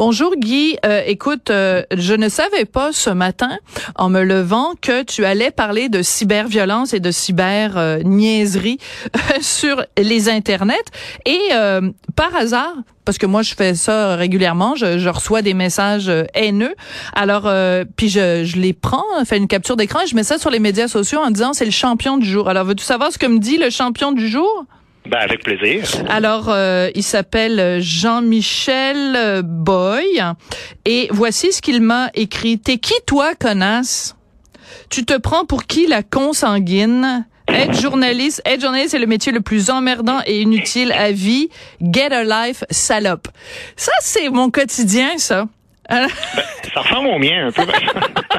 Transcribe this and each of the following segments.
Bonjour Guy, Euh, écoute, euh, je ne savais pas ce matin, en me levant, que tu allais parler de cyberviolence et de cyber euh, niaiserie sur les internets. Et euh, par hasard, parce que moi je fais ça régulièrement, je, je reçois des messages haineux. Alors euh, puis je, je les prends, fais une capture d'écran, et je mets ça sur les médias sociaux en disant c'est le champion du jour. Alors veux-tu savoir ce que me dit le champion du jour? Ben, avec plaisir. Alors, euh, il s'appelle Jean-Michel euh, Boy. Et voici ce qu'il m'a écrit. T'es qui, toi, connasse? Tu te prends pour qui, la consanguine? Être journaliste, être journaliste, c'est le métier le plus emmerdant et inutile à vie. Get a life, salope. Ça, c'est mon quotidien, ça. Alors, Ça ressemble au mien, un peu.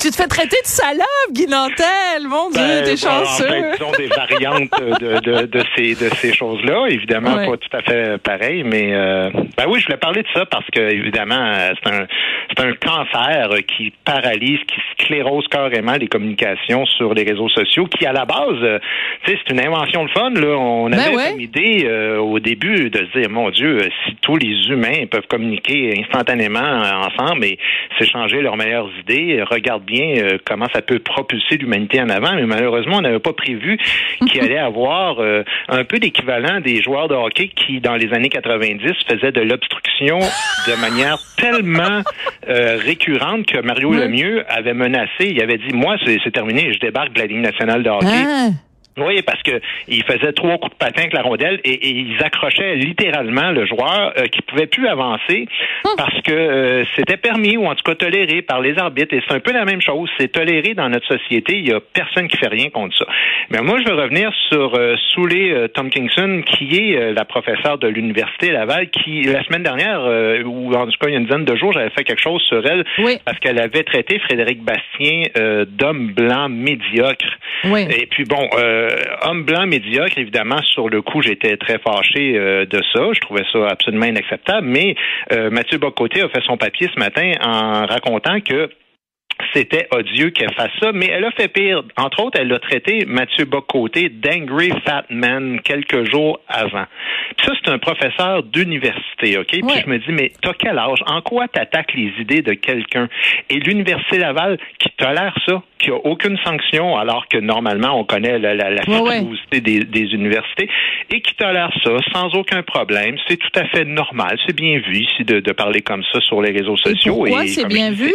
tu te fais traiter de salope, Guy Nantel. Mon Dieu, Ben, t'es bon, en chanceux. fait, disons des variantes de, de, de ces, de ces choses-là. Évidemment, Ouais. pas tout à fait pareil, mais euh, ben oui, je voulais parler de ça parce que, évidemment, euh, c'est un, c'est un cancer qui paralyse, qui sclérose carrément les communications sur les réseaux sociaux, qui, à la base, euh, c'est une invention de fun. Là. On Ben avait ouais. comme idée euh, au début de se dire, mon Dieu, euh, si tous les humains peuvent communiquer instantanément euh, ensemble et s'échanger leurs meilleures idées, regarde bien euh, comment ça peut propulser l'humanité en avant. Mais malheureusement, on n'avait pas prévu qu'il allait avoir euh, un peu l'équivalent des joueurs de hockey qui, dans les années 90, faisaient de l'obstruction de manière tellement euh, récurrente que Mario. Lemieux avait menacé. Il avait dit, moi, c'est c'est terminé, je débarque de la Ligue nationale de hockey. Ah. Oui, parce que il faisait trois coups de patin avec la rondelle et, et ils accrochaient littéralement le joueur euh, qui pouvait plus avancer parce que euh, c'était permis ou en tout cas toléré par les arbitres. Et c'est un peu la même chose. C'est toléré dans notre société. Il y a personne qui fait rien contre ça. Mais moi, je veux revenir sur euh, Souley euh, Tompkinson, qui est euh, la professeure de l'université Laval, qui la semaine dernière, euh, ou en tout cas il y a une dizaine de jours, j'avais fait quelque chose sur elle Oui. parce qu'elle avait traité Frédéric Bastien euh, d'homme blanc médiocre. Oui. Et puis bon, euh, homme blanc médiocre, évidemment, sur le coup, j'étais très fâché euh, de ça. Je trouvais ça absolument inacceptable. Mais euh, Mathieu Bocoté a fait son papier ce matin en racontant que c'était odieux qu'elle fasse ça, mais elle a fait pire. Entre autres, elle a traité Mathieu Bocoté d'angry fat man quelques jours avant. Puis ça, c'est un professeur d'université, OK? Puis Ouais. je me dis, mais t'as quel âge? En quoi t'attaques les idées de quelqu'un? Et l'Université Laval, qui tolère ça, qui a aucune sanction, alors que normalement, on connaît la, la, la Ouais, ouais. frilosité des, des universités, et qui tolère ça sans aucun problème. C'est tout à fait normal. C'est bien vu ici de, de parler comme ça sur les réseaux Et sociaux. pourquoi Et c'est comme bien vu?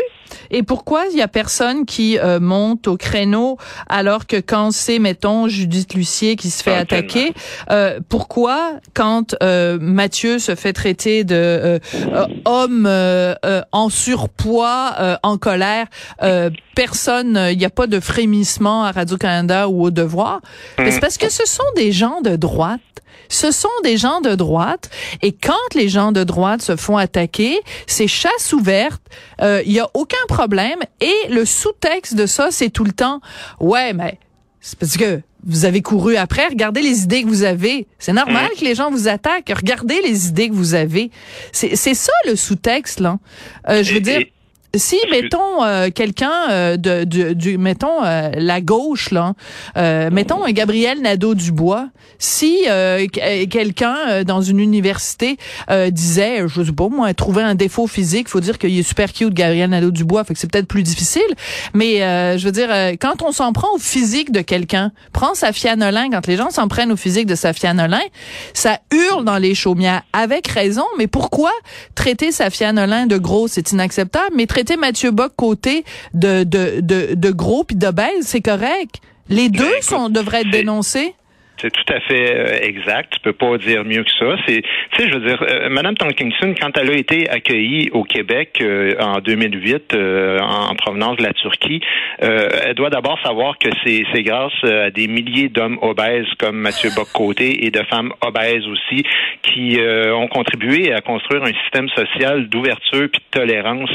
Et pourquoi il y a personne qui euh, monte au créneau alors que quand c'est, mettons, Judith Lucier qui se fait attaquer, euh, pourquoi quand euh, Mathieu se fait traiter de euh, euh, homme euh, euh, en surpoids, euh, en colère, euh, personne, il n'y a pas de frémissement à Radio-Canada ou au Devoir? Mais C'est parce que ce sont des gens de droite. Ce sont des gens de droite et quand les gens de droite se font attaquer, c'est chasse ouverte, euh, il y a aucun problème et le sous-texte de ça c'est tout le temps ouais mais c'est parce que vous avez couru après, regardez les idées que vous avez. C'est normal que les gens vous attaquent, regardez les idées que vous avez. C'est c'est ça le sous-texte là. Euh, je veux Et- dire et- si mettons euh, quelqu'un euh, de, de- du mettons euh, la gauche là, euh, mettons un Gabriel Nadeau Dubois, si euh, qu- quelqu'un euh, dans une université euh, disait, je sais pas moi, trouver un défaut physique, faut dire qu'il est super cute Gabriel Nadeau Dubois, fait que c'est peut-être plus difficile, mais euh, je veux dire euh, quand on s'en prend au physique de quelqu'un, prends Safia Nolin, quand les gens s'en prennent au physique de Safia Nolin, ça hurle dans les chaumières avec raison, mais pourquoi traiter Safia Nolin de gros, c'est inacceptable, mais traiter Mathieu Bock côté de de de, de gros puis d'obèse, c'est correct. Les deux écoute, sont devraient être dénoncés. C'est tout à fait euh, exact. Tu peux pas dire mieux que ça. C'est, tu sais, je veux dire, euh, Madame Tonkinson, quand elle a été accueillie au Québec euh, en 2008 euh, en, en provenance de la Turquie, euh, elle doit d'abord savoir que c'est, c'est grâce euh, à des milliers d'hommes obèses comme Mathieu Bock-Côté et de femmes obèses aussi qui ont contribué à construire un système social d'ouverture puis de tolérance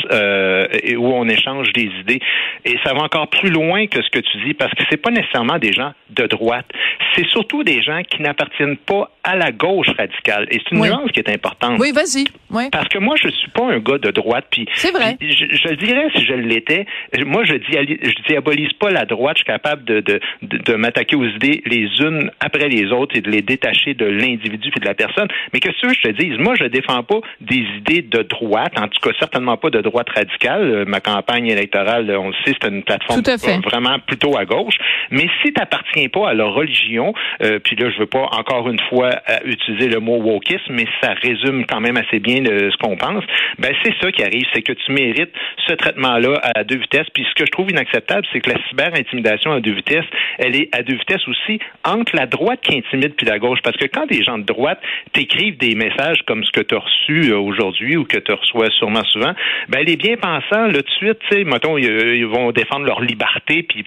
et où on échange des idées. Et ça va encore plus loin que ce que tu dis parce que c'est pas nécessairement des gens de droite. C'est surtout des gens qui n'appartiennent pas à la gauche radicale. Et c'est une Oui. nuance qui est importante. Oui, vas-y. Oui. Parce que moi, je suis pas un gars de droite. Puis, C'est vrai. je, je dirais si je l'étais. Moi, je, diali- je diabolise pas la droite. Je suis capable de, de, de, de m'attaquer aux idées les unes après les autres et de les détacher de l'individu et de la personne. Mais que ce que je te dise, moi, je défends pas des idées de droite. En tout cas, certainement pas de droite radicale. Euh, Ma campagne électorale, on le sait, c'est une plateforme vraiment plutôt à gauche. Mais si tu pas à leur religion, euh, puis là, je veux pas encore une fois euh, utiliser le mot wokisme, mais ça résume quand même assez bien euh, ce qu'on pense. Ben c'est ça qui arrive, c'est que tu mérites ce traitement-là à deux vitesses. Puis ce que je trouve inacceptable, c'est que la cyber-intimidation à deux vitesses, elle est à deux vitesses aussi entre la droite qui intimide puis la gauche. Parce que quand des gens de droite t'écrivent des messages comme ce que tu as reçu euh, aujourd'hui ou que tu reçois sûrement souvent, ben les bien-pensants, là, tout de suite, tu sais, mettons, ils, ils vont défendre leur liberté puis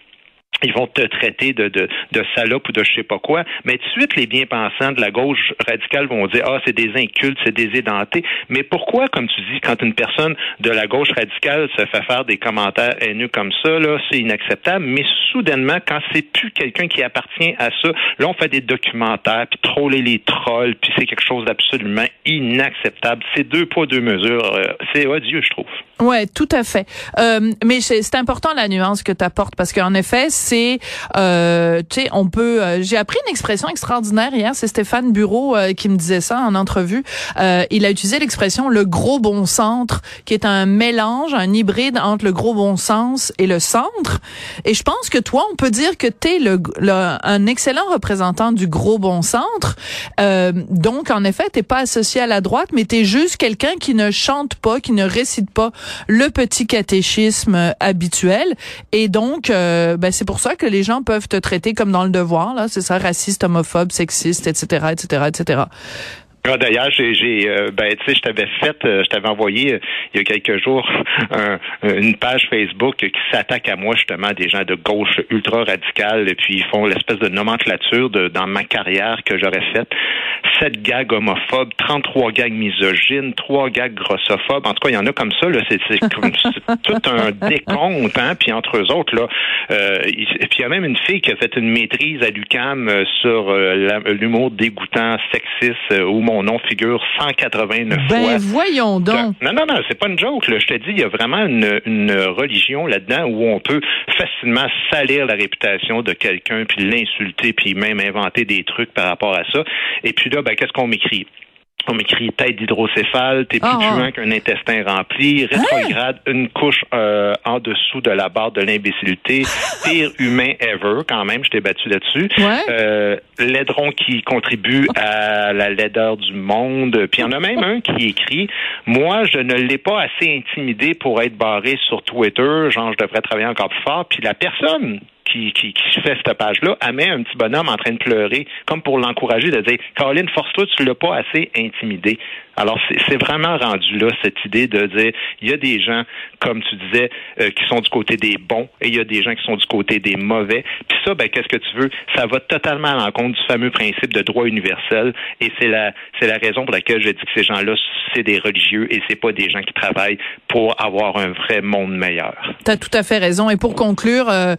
ils vont te traiter de, de, de salope ou de je sais pas quoi, mais tout de suite, les bien-pensants de la gauche radicale vont dire, ah, c'est des incultes, c'est des édentés. Mais pourquoi, comme tu dis, quand une personne de la gauche radicale se fait faire des commentaires haineux comme ça, là, c'est inacceptable, mais soudainement, quand c'est plus quelqu'un qui appartient à ça, là, on fait des documentaires, puis troller les trolls, puis c'est quelque chose d'absolument inacceptable. C'est deux poids, deux mesures. Euh, C'est odieux, je trouve. Ouais, tout à fait. Euh, mais c'est important la nuance que tu apportes parce qu'en effet, c'est euh, tu sais, on peut euh, j'ai appris une expression extraordinaire hier, c'est Stéphane Bureau euh, qui me disait ça en entrevue. Euh, il a utilisé l'expression le gros bon centre qui est un mélange, un hybride entre le gros bon sens et le centre. Et je pense que toi, on peut dire que tu es le, un excellent représentant du gros bon centre. Euh, donc en effet, t'es pas associé à la droite, mais tu es juste quelqu'un qui ne chante pas, qui ne récite pas le petit catéchisme euh, habituel. Et donc, euh, ben, c'est pour ça que les gens peuvent te traiter comme dans le devoir, là, c'est ça, raciste, homophobe, sexiste, etc., etc., etc. Ah, D'ailleurs, j'ai, j'ai euh, ben, tu sais, je t'avais fait, euh, je t'avais envoyé euh, il y a quelques jours un- une page Facebook qui s'attaque à moi justement des gens de gauche ultra radicale, et puis ils font l'espèce de nomenclature de, dans ma carrière que j'aurais faite. Sept gags homophobes, 33 gags misogynes, trois gags grossophobes. En tout cas, il y en a comme ça. Là, c'est, c'est comme tout un décompte, hein. Puis entre eux autres, là, il- puis il y a même une fille qui a fait une maîtrise à l'UCAM sur l'humour dégoûtant, sexiste, où mon nom figure 189 fois. Ben voyons donc. Non, non, non, c'est pas une joke. Là. Je te dis, il y a vraiment une, une religion là-dedans où on peut facilement salir la réputation de quelqu'un, puis l'insulter, puis même inventer des trucs par rapport à ça. Et puis là, ben, qu'est-ce qu'on m'écrit? On m'écrit tête d'hydrocéphale, t'es plus puant qu'un intestin rempli, rétrograde, une couche euh, en dessous de la barre de l'imbécilité, pire humain ever, quand même, je t'ai battu là-dessus. Ouais. Euh, Laidron qui contribue à la laideur du monde. Puis il y en a même un qui écrit Moi, je ne l'ai pas assez intimidé pour être barré sur Twitter, genre je devrais travailler encore plus fort. Puis la personne qui, qui, qui fait cette page-là, elle met un petit bonhomme en train de pleurer, comme pour l'encourager, de dire Caroline, force-toi, tu l'as pas assez intimidé. Alors, c'est vraiment rendu là, cette idée de dire, il y a des gens, comme tu disais, euh, qui sont du côté des bons et il y a des gens qui sont du côté des mauvais. Puis ça, ben, qu'est-ce que tu veux? Ça va totalement à l'encontre du fameux principe de droit universel et c'est la, c'est la raison pour laquelle je dis que ces gens-là, c'est des religieux et c'est pas des gens qui travaillent pour avoir un vrai monde meilleur. T'as tout à fait raison. Et pour conclure, euh,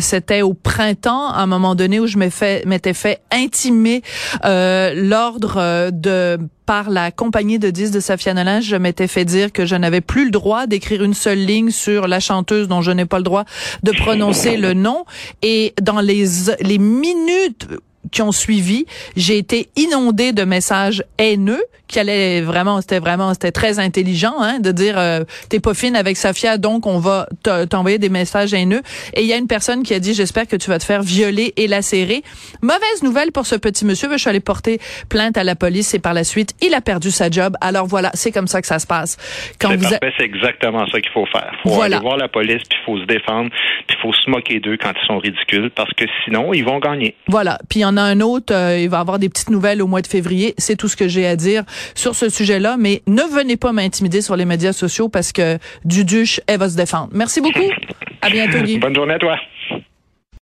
c'était au printemps, à un moment donné où je m'ai fait- m'étais fait intimer euh, l'ordre euh, de par la compagnie de disques de Safia Nolin, je m'étais fait dire que je n'avais plus le droit d'écrire une seule ligne sur la chanteuse dont je n'ai pas le droit de prononcer le nom. Et dans les, les minutes qui ont suivi, j'ai été inondée de messages haineux qui allaient vraiment, c'était vraiment, c'était très intelligent hein, de dire euh, t'es pas fine avec Safia, donc on va t'envoyer des messages haineux. Et il y a une personne qui a dit j'espère que tu vas te faire violer et lacérer. Mauvaise nouvelle pour ce petit monsieur. Je suis allée porter plainte à la police et par la suite il a perdu sa job. Alors voilà, c'est comme ça que ça se passe. Quand vous c'est exactement ça qu'il faut faire. Faut voilà. aller voir la police puis il faut se défendre puis il faut se moquer d'eux quand ils sont ridicules parce que sinon ils vont gagner. Voilà. Puis il y en a un autre, euh, il va avoir des petites nouvelles au mois de février. C'est tout ce que j'ai à dire sur ce sujet-là. Mais ne venez pas m'intimider sur les médias sociaux parce que Duduche, elle va se défendre. Merci beaucoup. À bientôt, Guy. Bonne journée à toi.